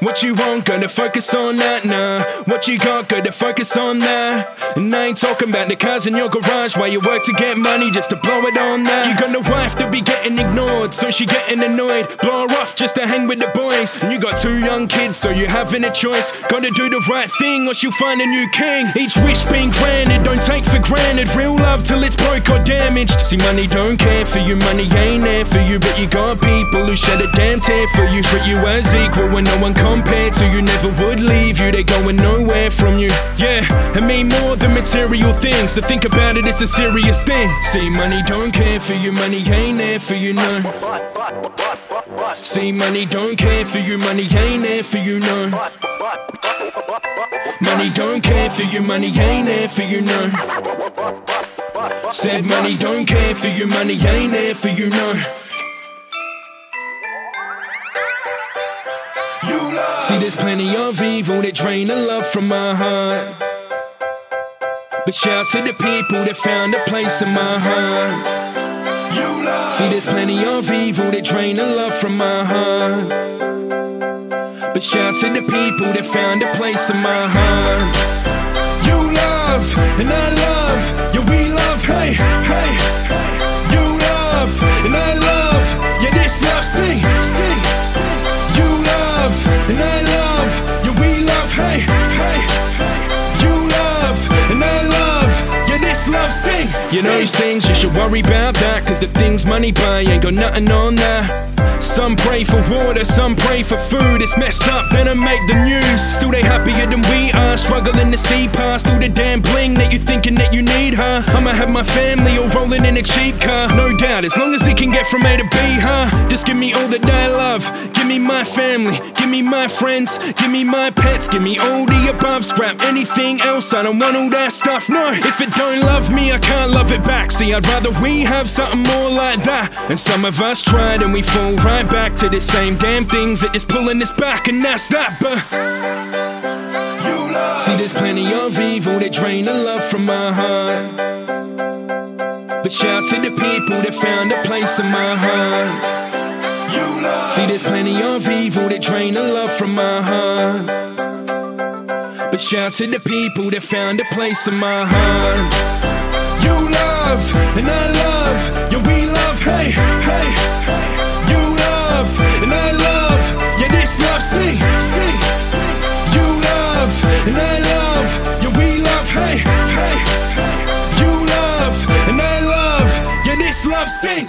What you want, gotta focus on that, now. What you got, gotta focus on that. And I ain't talking about the cars in your garage while you work to get money just to blow it on that. You got a wife to be getting ignored, so she getting annoyed. Blow her off just to hang with the boys. And you got two young kids, so you having a choice. Gotta do the right thing, or she'll find a new king. Each wish being granted, don't take for granted. Real love till it's broke or damaged. See, money don't care for you, money ain't there for you. But you got people who shed a damn tear for you. Treat you as equal when no one compared to you. Never would leave you, they're going nowhere from you. Yeah, I mean more than material things. To think about it, it's a serious thing. See, money don't care for you, money ain't there for you, no. See, money don't care for you, money ain't there for you, no. Money don't care for you, money ain't there for you, no. Said money don't care for you, money ain't there for you, no. See, there's plenty of evil that drain the love from my heart. But shout to the people that found a place in my heart. See, there's plenty of evil that drain the love from my heart. But shout to the people that found a place in my heart. You love, and I love, sing. You know these things, you should worry about that. Cause the things money buy ain't got nothing on that. Some pray for water, some pray for food. It's messed up, better make the news. Still, they happier than we are. Struggling to see past through the damn bling that you thinking that you need, huh? I'ma have my family all rolling in a cheap car. No doubt, as long as it can get from A to B, huh? Just give me all that I love. Me my family, give me my friends, give me my pets, give me all the above. Scrap anything else, I don't want all that stuff. No, if it don't love me, I can't love it back. See, I'd rather we have something more like that. And some of us tried and we fall right back to the same damn things that is pulling us back, and that's that. But see, there's plenty of evil that drain the love from my heart. But shout to the people that found a place in my heart. See, there's plenty of evil that drain the love from my heart. But shout to the people that found a place in my heart. You love, and I love, yeah, we love, hey, hey. You love, and I love, yeah, this love, sing, sing. You love, and I love, yeah, we love, hey, hey. You love, and I love, yeah, this love, sing.